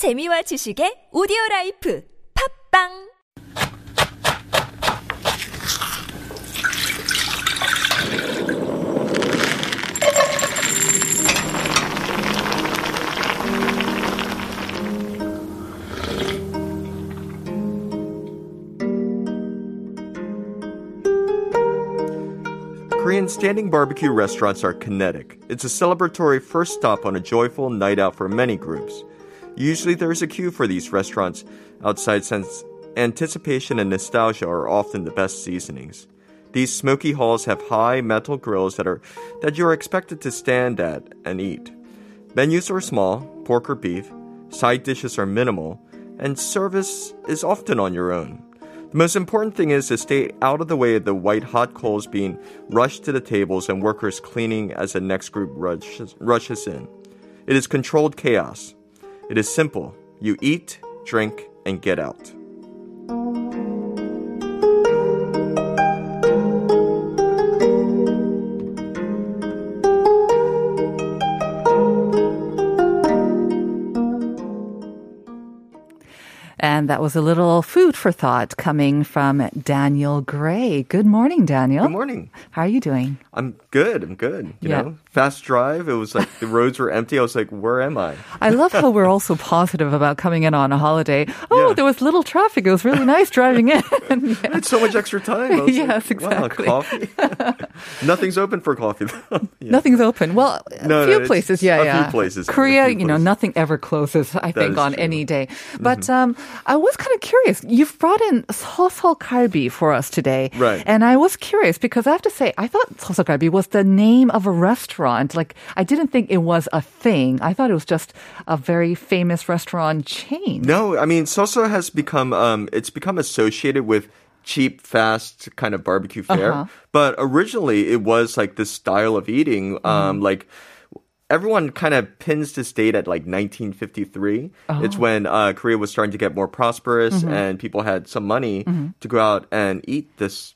재미와 지식의 오디오 라이프 팝빵 Korean standing barbecue restaurants are kinetic. It's a celebratory first stop on a joyful night out for many groups. Usually there's a queue for these restaurants outside since anticipation and nostalgia are often the best seasonings. These smoky halls have high metal grills that are that you're expected to stand at and eat. Menus are small, pork or beef, side dishes are minimal, and service is often on your own. The most important thing is to stay out of the way of the white hot coals being rushed to the tables and workers cleaning as the next group rushes, rushes in. It is controlled chaos. It is simple. You eat, drink, and get out. And that was a little food for thought coming from Daniel Gray. Good morning, Daniel. Good morning. How are you doing? I'm good. I'm good. You Yeah. know, fast drive. It was like the roads were empty. I was like, where am I? I love how we're also positive about coming in on a holiday. Oh, Yeah. there was little traffic. It was really nice driving in. I had so much extra time. Yes, like, wow, exactly. coffee. Nothing's open for coffee. Yeah. Nothing's open. Well, a No, no, few it's places, yeah, a few yeah. places, Korea, few you know, nothing ever closes. I think on true. any day. But um, I was kind of curious. You've brought in Sosogalbi for us today, Right. And I was curious because I have to say, I thought Sosogalbi was the name of a restaurant. Like, I didn't think it was a thing. I thought it was just a very famous restaurant chain. No, I mean Sosa has become um it's become associated with cheap, fast kind of barbecue fare. Uh-huh. But originally it was like this style of eating. Um like everyone kind of pins this date at like 1953. It's Oh. when uh, Korea was starting to get more prosperous Mm-hmm. and people had some money to go out and eat this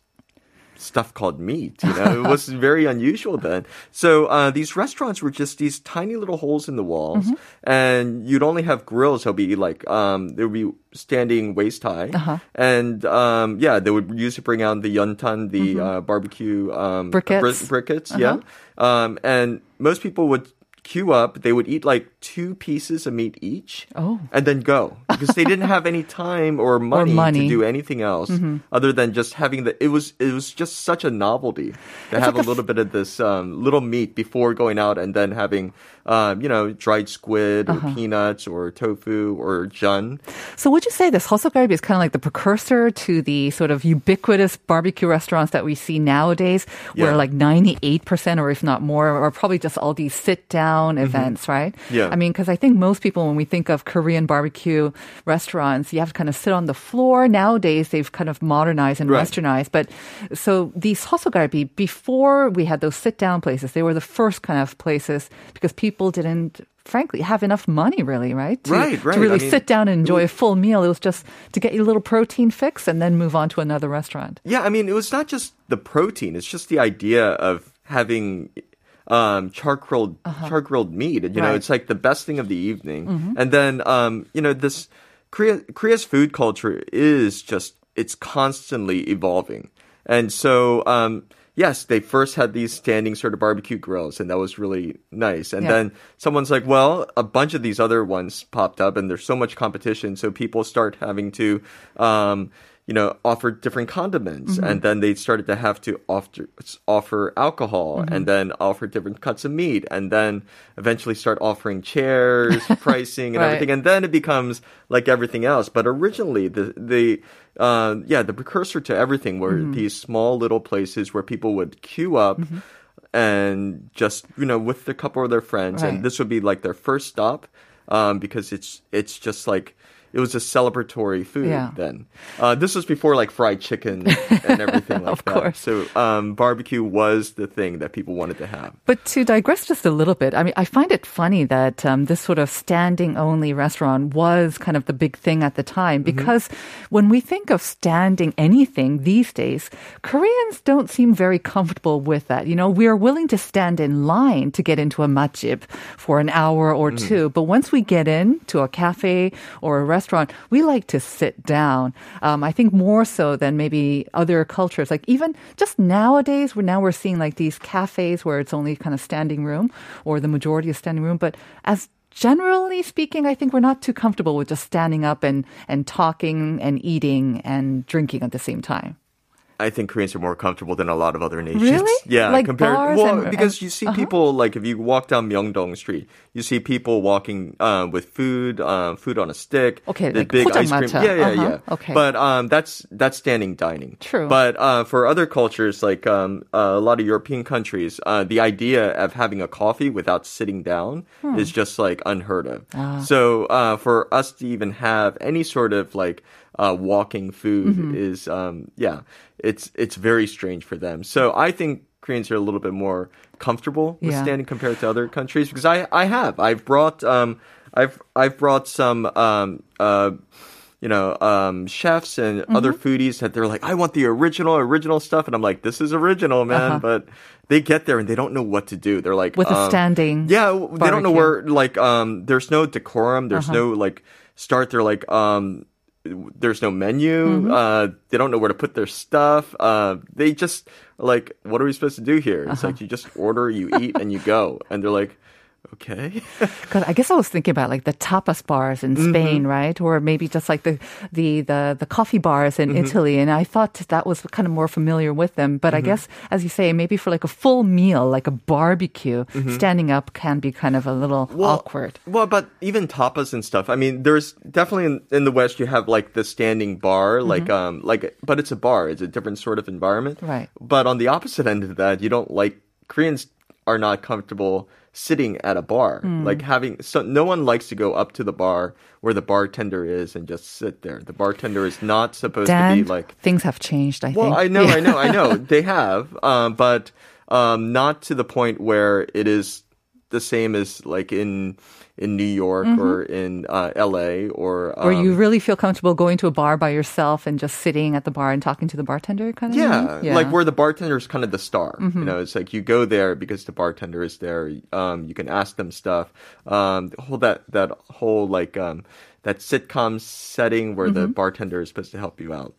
stuff called meat. You know, it was very unusual then. So uh, these restaurants were just these tiny little holes in the walls, and you'd only have grills. They'll be like um, they would be standing waist high, and um, yeah, they would usually bring out the yuntan, the uh, barbecue um, Briquettes. bri- briquettes, yeah. Um, and most people would queue up. They would eat like two pieces of meat each, Oh. and then go because they didn't have any time or money, money. to do anything else other than just having the. It was it was just such a novelty to have like a a little bit of this um, little meat before going out, and then having um, you know dried squid or peanuts or tofu or jun. So would you say this Sosogalbi is kind of like the precursor to the sort of ubiquitous barbecue restaurants that we see nowadays, where Yeah. like 98% or if not more are probably just all these sit down events, right? Mm-hmm. Yeah. I mean, because I think most people, when we think of Korean barbecue restaurants, you have to kind of sit on the floor. Nowadays, they've kind of modernized and Right. westernized. But so these Sosogalbi, before we had those sit down places, they were the first kind of places because people didn't frankly have enough money really right to, Right, right. to really I mean, sit down and enjoy a full meal it was just to get your little protein fix and then move on to another restaurant Yeah, I mean, it was not just the protein; it's just the idea of having um, char grilled char grilled meat. You know, Uh-huh. Right. Mm-hmm. it's like the best thing of the evening. And then, um, you know, this Korea Korea's food culture is just it's constantly evolving, and so. Um, Yes, they first had these standing sort of barbecue grills, and that was really nice. And Yeah. then someone's like, well, a bunch of these other ones popped up, and there's so much competition, so people start having to, um, you know, offer different condiments, Mm-hmm. and then they started to have to offer offer alcohol, Mm-hmm. and then offer different cuts of meat, and then eventually start offering chairs, pricing, and Right. everything, and then it becomes like everything else. But originally, the the uh, yeah, the precursor to everything were Mm-hmm. these small little places where people would queue up and just you know with a couple of their friends, Right. and this would be like their first stop um, because it's it's just like it was a celebratory food Yeah. then. Uh, this was before like fried chicken and everything like Of that. course. So um, barbecue was the thing that people wanted to have. But to digress just a little bit, I mean, I find it funny that um, this sort of standing only restaurant was kind of the big thing at the time Mm-hmm. because when we think of standing anything these days, Koreans don't seem very comfortable with that. You know, we are willing to stand in line to get into a matjip for an hour or Mm. two, but once we get in to a cafe or a restaurant, we like to sit down. Um, I think more so than maybe other cultures. Like even just nowadays, we're now we're seeing like these cafes where it's only kind of standing room or the majority is standing room. But as generally speaking, I think we're not too comfortable with just standing up and, and talking and eating and drinking at the same time. I think Koreans are more comfortable than a lot of other nations. Really? Yeah, like compared bars well, and, because you see uh-huh. people like if you walk down Myeongdong Street, you see people walking uh, with food, uh, food on a stick. Okay, the like big ice cream. Yeah, yeah, uh-huh. yeah. Okay, but um, that's that's standing dining. True. But uh, for other cultures, like um, uh, a lot of European countries, uh, the idea of having a coffee without sitting down hmm. is just like unheard of. Ah. So uh, for us to even have any sort of like uh, walking food Mm-hmm. is um, yeah, it's it's very strange for them. So I think Koreans are a little bit more comfortable with Yeah. standing compared to other countries because I I have I've brought um I've I've brought some um uh you know, um, chefs and Mm-hmm. other foodies that they're like, I want the original, original stuff. And I'm like, this is original, man. Uh-huh. But they get there and they don't know what to do. They're like, With a um, standing Yeah, w- they don't know where, like, um, there's no decorum. There's Uh-huh. no, like, start. They're like, um, there's no menu. Mm-hmm. Uh, they don't know where to put their stuff. Uh, they just like, what are we supposed to do here? It's Uh-huh. like you just order, you eat, and you go. And they're like, okay. Because I guess I was thinking about like the tapas bars in Mm-hmm. Spain, right? Or maybe just like the the the, the coffee bars in Mm-hmm. Italy. And I thought that was kind of more familiar with them. But I Mm-hmm. guess, as you say, maybe for like a full meal, like a barbecue, standing up can be kind of a little awkward. Mm-hmm. Well, but even tapas and stuff. I mean, there's definitely in, in the West you have like the standing bar, Mm-hmm. like um, like, but it's a bar. It's a different sort of environment. Right. But on the opposite end of that, you don't like Koreans are not comfortable sitting at a bar, Hmm. like having. So no one likes to go up to the bar where the bartender is and just sit there. The bartender is not supposed to be like things have changed, I well, think. I know, Yeah. I know, I know. They have, um, but um, not to the point where it is the same as like in in New York or in uh, L.A. or um, Where you really feel comfortable going to a bar by yourself and just sitting at the bar and talking to the bartender, kind of. yeah, thing? like where the bartender is kind of the star. Mm-hmm. You know, it's like you go there because the bartender is there. Um, you can ask them stuff. Um, the whole that that whole like um, that sitcom setting where the Mm-hmm. bartender is supposed to help you out.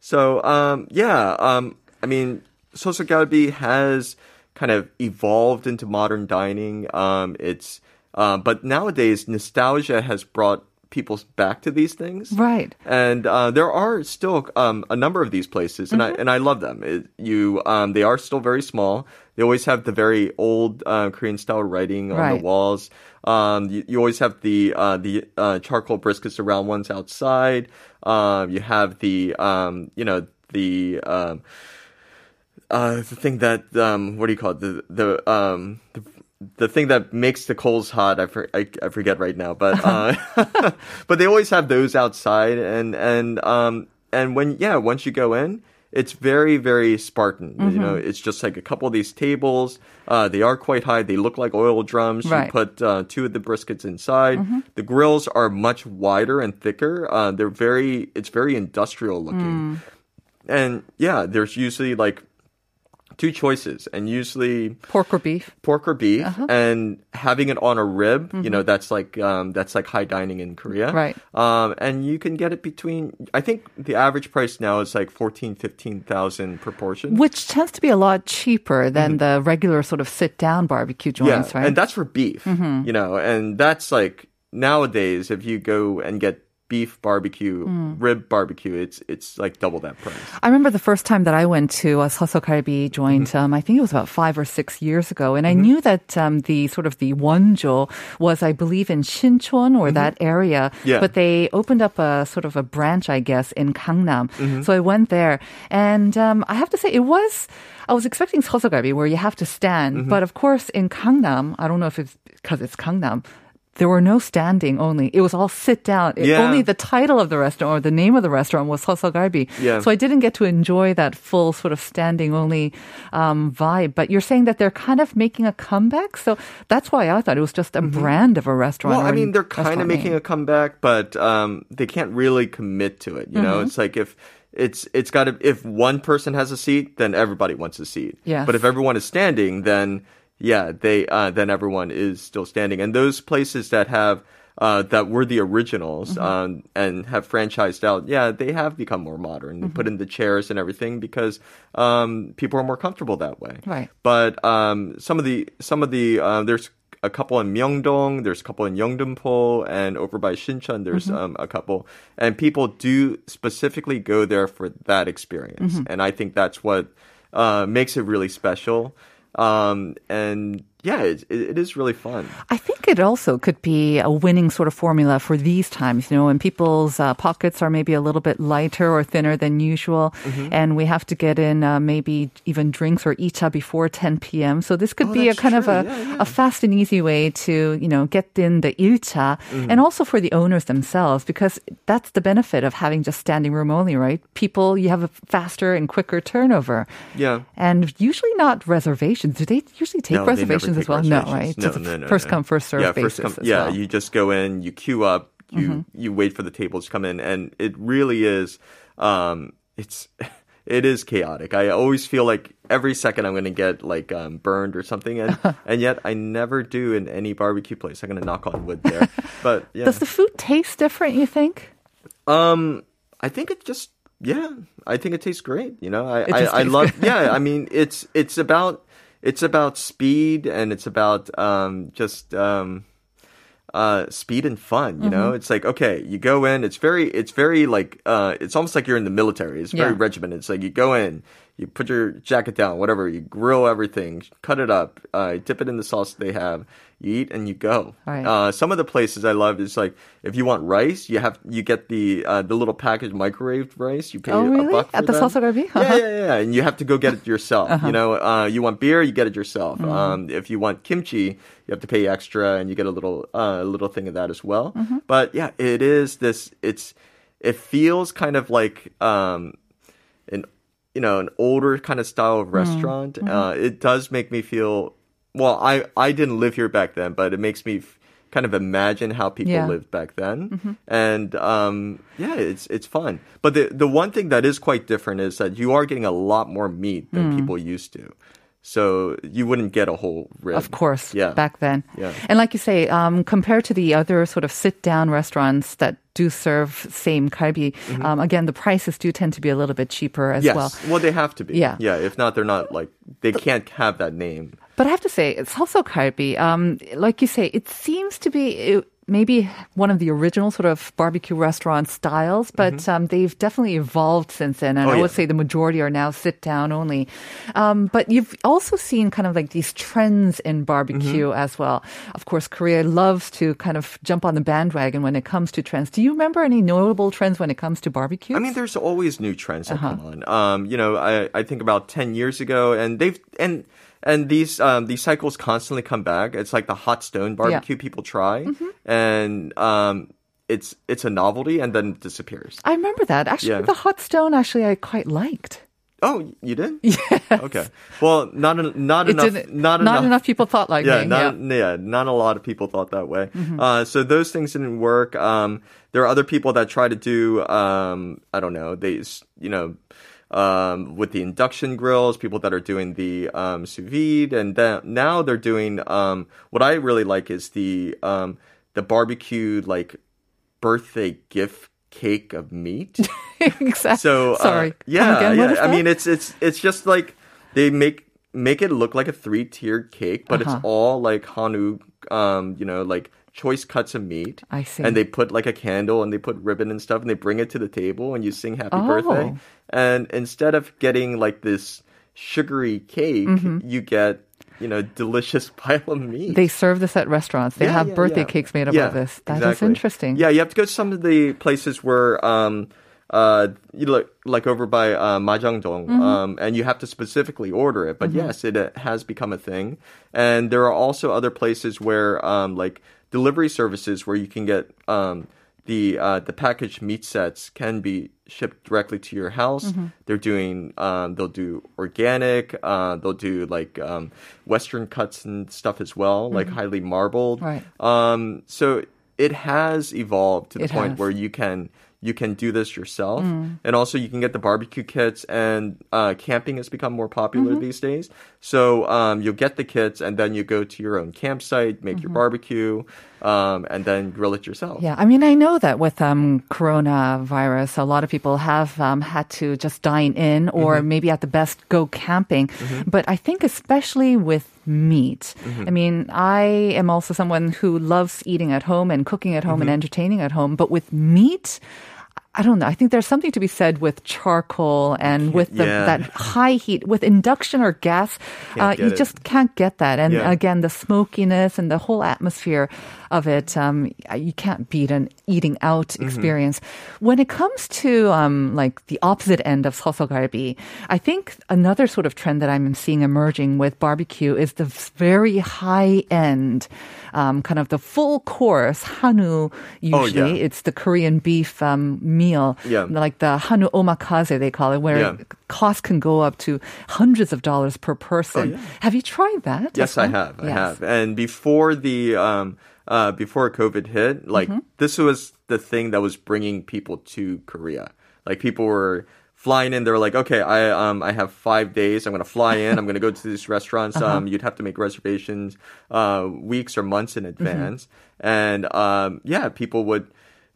So um, yeah, um, I mean, sosogalbi has kind of evolved into modern dining. Um, it's uh, but nowadays nostalgia has brought people back to these things Right. and uh, there are still um, a number of these places, and Mm-hmm. I and I love them. It, you, um, they are still very small. They always have the very old uh, Korean style writing on Right. the walls. Um, you, you always have the uh, the uh, charcoal briskets, around round ones outside. Um, you have the um, you know the um, uh, the thing that um, what do you call it? The the um, the, the thing that makes the coals hot. I, for, I, I forget right now, but uh, but they always have those outside, and and um and when yeah, once you go in. It's very, very Spartan. You know, it's just like a couple of these tables. Uh, they are quite high. They look like oil drums. Right. You put uh, two of the briskets inside. The grills are much wider and thicker. Uh, they're very. It's very industrial looking. And yeah, there's usually like two choices, and usually Pork or beef. pork or beef, Uh-huh. and having it on a rib. You know, that's like um, that's like high dining in Korea, Mm-hmm. Right. Um, and you can get it between. I think the average price now is like 14, 15,000 per portion. Which tends to be a lot cheaper than the regular sort of sit down barbecue joints, Mm-hmm. yeah, right? and that's for beef. Mm-hmm. You know, and that's like nowadays if you go and get beef barbecue, Mm. rib barbecue, it's it's like double that price. I remember the first time that I went to a sosokalbi joint. Mm-hmm. Um, I think it was about five or six years ago, and I knew that um, the sort of the wonjo was, I believe, in Shincheon or that area. Mm-hmm. Yeah. But they opened up a sort of a branch, I guess, in Gangnam. Mm-hmm. So I went there, and um, I have to say, it was. I was expecting sosokalbi where you have to stand, Mm-hmm. but of course in Gangnam, I don't know if it's because it's Gangnam. There were no standing only. It was all sit down. It- Yeah. only the title of the restaurant or the name of the restaurant was Sosogalbi. Yeah. So I didn't get to enjoy that full sort of standing only um, vibe. But you're saying that they're kind of making a comeback. So that's why I thought it was just a brand of a restaurant. Mm-hmm. Well, I mean, they're kind of making name. a comeback, but um, they can't really commit to it. You Mm-hmm. know, it's like if it's it's got to if one person has a seat, then everybody wants a seat. Yes. But if everyone is standing, then yeah, they uh, then everyone is still standing. And those places that have uh, that were the originals Mm-hmm. um, and have franchised out, yeah, they have become more modern. They put Mm-hmm. in the chairs and everything because um, people are more comfortable that way. Right. But um, some of the some of the uh, there's a couple in Myeongdong, there's a couple in Yeongdeungpo, and over by Shincheon there's um, a couple, and people do specifically go there for that experience, and I think that's what uh, makes it really special. Um, and yeah, it, it, it is really fun. I think it also could be a winning sort of formula for these times, you know, when people's uh, pockets are maybe a little bit lighter or thinner than usual, Mm-hmm. and we have to get in uh, maybe even drinks or icha before 10 p.m. So this could Oh, be a kind of a, Yeah, yeah. a fast and easy way to, you know, get in the ilcha, Mm-hmm. and also for the owners themselves, because that's the benefit of having just standing room only, right? People, you have a faster and quicker turnover. Yeah. And usually not reservations. Do they usually take No, never reservations as well? No, right? No, It's no, no, first come, first serve yeah, basis first come, yeah, well. Mm-hmm. you just go in, you queue up, you you wait for the tables to come in, and it really is, um, it's. It is chaotic. I always feel like every second I'm going to get like um, burned or something, and and yet I never do in any barbecue place. I'm going to knock on wood there, but yeah. Does the food taste different, you think? Um, I think it just yeah, I think it tastes great. You know, I I, I love good. yeah. I mean, it's it's about it's about speed and it's about um just um uh speed and fun. You know, Mm-hmm. it's like okay, you go in. It's very it's very like uh it's almost like you're in the military. It's very Yeah. regimented. It's like you go in. You put your jacket down, whatever. You grill everything, cut it up, uh, dip it in the sauce they have. You eat and you go. Right. Uh, some of the places I love is like if you want rice, you have you get the uh, the little packaged microwaved rice. You pay Oh, a buck for At the them. Sosogalbi? Yeah, Uh-huh. yeah, yeah, and you have to go get it yourself. You know, uh, you want beer, you get it yourself. Mm-hmm. Um, if you want kimchi, you have to pay extra, and you get a little uh, little thing of that as well. Mm-hmm. But yeah, it is this. It's it feels kind of like um, an you know an older kind of style of restaurant. Uh, it does make me feel. Well, I I didn't live here back then, but it makes me. F- kind of imagine how people Yeah. lived back then and um yeah it's it's fun but the the one thing that is quite different is that you are getting a lot more meat than people used to so you wouldn't get a whole rib Of course, yeah back then. Yeah. And like you say, um, compared to the other sort of sit down restaurants that do serve same kalbi, um, again, the prices do tend to be a little bit cheaper as Mm-hmm. yes well. they have to be Yeah. yeah if not they're not like they can't have that name But I have to say, it's also kalbi. Um, like you say, it seems to be uh, maybe one of the original sort of barbecue restaurant styles, but um, they've definitely evolved since then. And Mm-hmm. Oh, I would say the majority are now sit down only. Um, but you've also seen kind of like these trends in barbecue Mm-hmm. as well. Of course, Korea loves to kind of jump on the bandwagon when it comes to trends. Do you remember any notable trends when it comes to barbecue? I mean, there's always new trends that Uh-huh. come on. Um, you know, I, I think about ten years ago, and they've and and these um, these cycles constantly come back. It's like the hot stone barbecue people try, Mm-hmm. and um, it's it's a novelty, and then it disappears. I remember that. Actually, Yeah. the hot stone, actually, I quite liked. Oh, you did? Yeah. Okay. Well, not en- not It enough. didn't- Not, enough. people thought like yeah, me. not, yeah. Mm-hmm. yeah, not a lot of people thought that way. Uh, so those things didn't work. Um, there are other people that try to do, um, I don't know, they, you know, um, with the induction grills, people that are doing the um, sous vide, and then now they're doing. Um, what I really like is the um, the barbecued like birthday gift cake of meat. exactly. So uh, sorry. Yeah, again, yeah. I mean, it's it's it's just like they make make it look like a three tiered cake, but Uh-huh. it's all like hanu, um, you know, like choice cuts of meat. I see. And they put like a candle and they put ribbon and stuff, and they bring it to the table, and you sing happy Oh. birthday. And instead of getting like this sugary cake, you get you know delicious pile of meat. Mm-hmm. They serve this at restaurants. They Yeah, have yeah, birthday yeah. cakes made of this. That is exactly. interesting. Yeah, you have to go to some of the places where, um, uh, you look like over by uh, Majangdong, Mm-hmm. um, and you have to specifically order it. But yes, it uh, has become a thing, and there are also other places where, um, like delivery services where you can get um, the uh, the packaged meat sets can be shipped directly to your house. Mm-hmm. They're doing um, they'll do organic. Uh, they'll do like um, Western cuts and stuff as well, like highly marbled. Mm-hmm. Right. Um, so it has evolved to the It point has. where you can you can do this yourself, Mm. and also you can get the barbecue kits. And uh, camping has become more popular Mm-hmm. these days. So um, you'll get the kits, and then you go to your own campsite, make your barbecue, um, and then grill it yourself. Mm-hmm. Yeah, I mean, I know that with um, coronavirus, a lot of people have um, had to just dine in or Mm-hmm. maybe at the best go camping. But I think especially with meat, Mm-hmm. I mean, I am also someone who loves eating at home and cooking at home and Mm-hmm. entertaining at home. But with meat, I don't know. I think there's something to be said with charcoal and with the, Yeah. that high heat, with induction or gas. Uh, you it. just can't get that. And Yeah. again, the smokiness and the whole atmosphere of it, um, you can't beat an eating out Mm-hmm. experience. When it comes to um, like the opposite end of sosogalbi, I think another sort of trend that I'm seeing emerging with barbecue is the very high end, um, kind of the full course hanu. Usually, Oh, yeah. it's the Korean beef um, meal, Yeah. like the hanu omakase they call it, where Yeah. Cost can go up to hundreds of dollars per person. Oh, yeah. Have you tried that? Yes, I have. I have. And before the um, uh, before COVID hit, like Mm-hmm. this was the thing that was bringing people to Korea. Like people were flying in. They were like, okay, I um I have five days. I'm gonna fly in. I'm gonna go to these restaurants. Uh-huh. Um, you'd have to make reservations uh, weeks or months in Mm-hmm. advance. And um, yeah, people would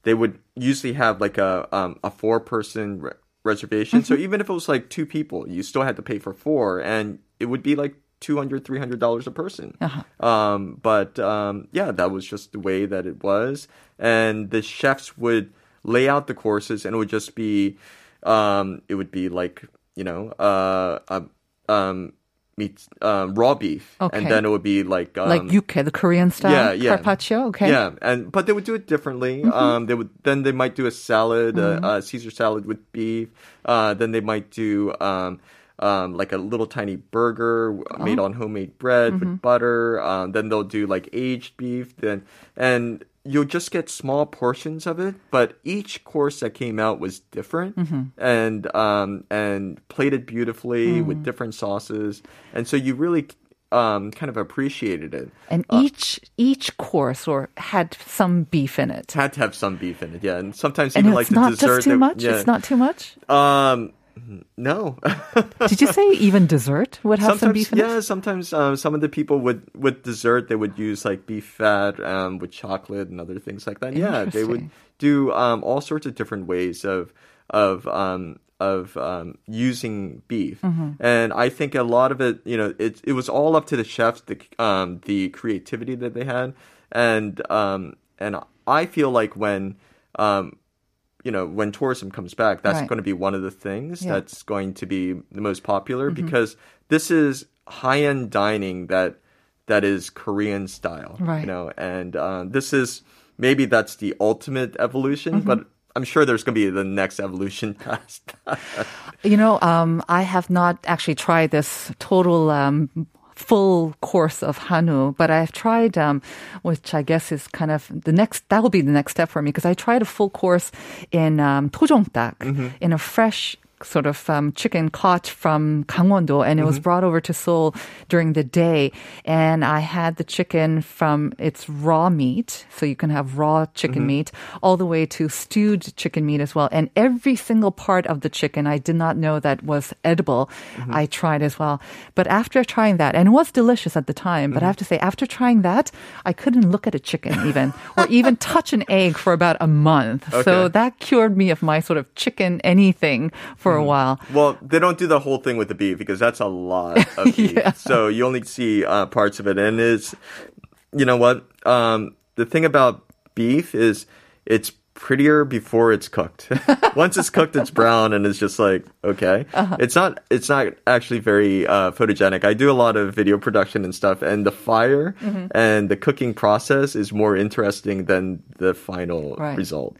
they would usually have like a um, a four person re- reservation. So Mm-hmm. even if it was like two people, you still had to pay for four, and it would be like $200, 300 dollars a person Uh-huh. um, but um, yeah that was just the way that it was and the chefs would lay out the courses and it would just be um, it would be like you know uh, um, meat um, raw beef Okay. and then it would be like um, like yuke, the Korean style yeah, yeah. carpaccio. Okay. Yeah, and but they would do it differently. Mm-hmm. Um, they would then they might do a salad, uh, uh, Caesar salad with beef. Uh, then they might do um, um, like a little tiny burger made Oh. on homemade bread Mm-hmm. with butter. Um, then they'll do like aged beef. Then and you'll just get small portions of it, but each course that came out was different Mm-hmm. and um, and plated beautifully Mm. with different sauces, and so you really um, kind of appreciated it. And each each course or had some beef in it. had to have some beef in it, yeah. And sometimes And even it's like the not dessert. just too they- much. Yeah. It's not too much. Um, no. Did you say even dessert would have some beef in yeah. it? Sometimes um, some of the people would with dessert they would use like beef fat um, with chocolate and other things like that. Yeah, they would do um, all sorts of different ways of of um, of um, using beef, Mm-hmm. and I think a lot of it, you know, it it was all up to the chefs, the um, the creativity that they had, and um, and I feel like when um, you know, when tourism comes back, that's Right. going to be one of the things Yeah. that's going to be the most popular Mm-hmm. because this is high-end dining that that is Korean style, Right. you know, and um, this is maybe that's the ultimate evolution, Mm-hmm. but I'm sure there's going to be the next evolution past. You know, um, I have not actually tried this total um, full course of Hanu, but I've tried, um, which I guess is kind of the next, that will be the next step for me because I tried a full course in um, tojeongdak, in a fresh sort of um, chicken caught from Gangwon-do and it was mm-hmm. brought over to Seoul during the day. And I had the chicken from its raw meat so you can have raw chicken mm-hmm. meat all the way to stewed chicken meat as well. And every single part of the chicken I did not know that was edible. Mm-hmm. I tried as well. But after trying that and it was delicious at the time but I have to say after trying that I couldn't look at a chicken even or even touch an egg for about a month. So that cured me of my sort of chicken anything for a while. Well, they don't do the whole thing with the beef because that's a lot of beef. So you only see uh, parts of it, and it's you know what? Um, the thing about beef is it's prettier before it's cooked. Once it's cooked, it's brown, and it's just like okay. It's not. It's not actually very uh, photogenic. I do a lot of video production and stuff, and the fire and the cooking process is more interesting than the final Right. result.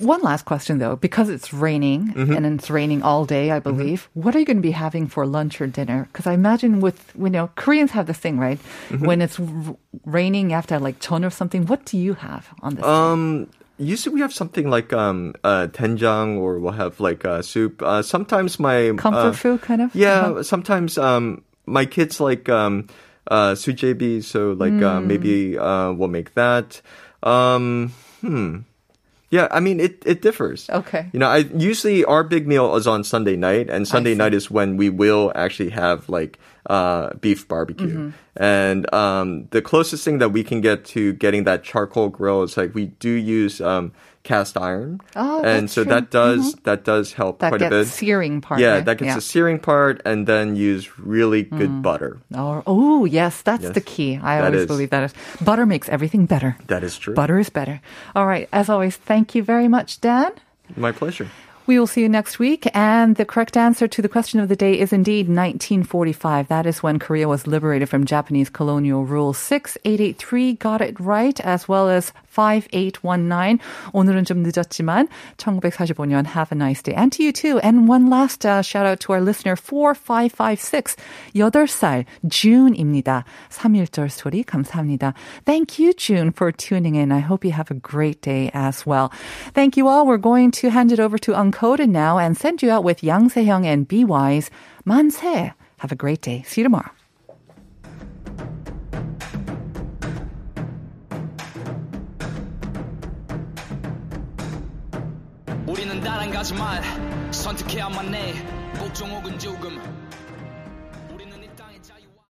One last question though, because it's raining Mm-hmm. and it's raining all day, I believe. What are you going to be having for lunch or dinner? Because I imagine with you know Koreans have this thing, right? Mm-hmm. When it's r- raining, you have to have like chon or something. What do you have on this? Um, usually we have something like um uh tenjang or we'll have like uh soup. Uh, sometimes my Comfort uh, food, kind of. Yeah, Uh-huh. sometimes um my kids like um uh sujebi, so like uh, Hmm. maybe uh we'll make that. Um, hmm. Yeah, I mean it it differs. Okay. You know, I usually our big meal is on Sunday night, and Sunday night is when we will actually have like uh, beef barbecue. Mm-hmm. And um, the closest thing that we can get to getting that charcoal grill is like we do use um, cast iron, Oh, and that's so true. that does mm-hmm. that does help that quite a bit. searing part. yeah, right? that gets yeah. the searing part, and then use really good mm. butter. Or, oh, yes, that's Yes, the key. I always is. believe that is. Butter makes everything better. That is true. Butter is better. All right. As always, thank you very much, Dan. My pleasure. We will see you next week. And the correct answer to the question of the day is indeed 1945. That is when Korea was liberated from Japanese colonial rule. 6883 got it right, as well as 5819. 오늘은 좀 늦었지만 1945년 Have a nice day. And to you too. And one last uh, shout out to our listener 4556. 8살 June입니다. 3일절 소리 감사합니다. Thank you, June, for tuning in. I hope you have a great day as well. Thank you all. We're going to hand it over to Uncoded now and send you out with Yang Se-hyung and Be Wise. 만세. Have a great day. See you tomorrow. 우리는 단한 가지만 선택해야만 해. 복종 혹은 죽음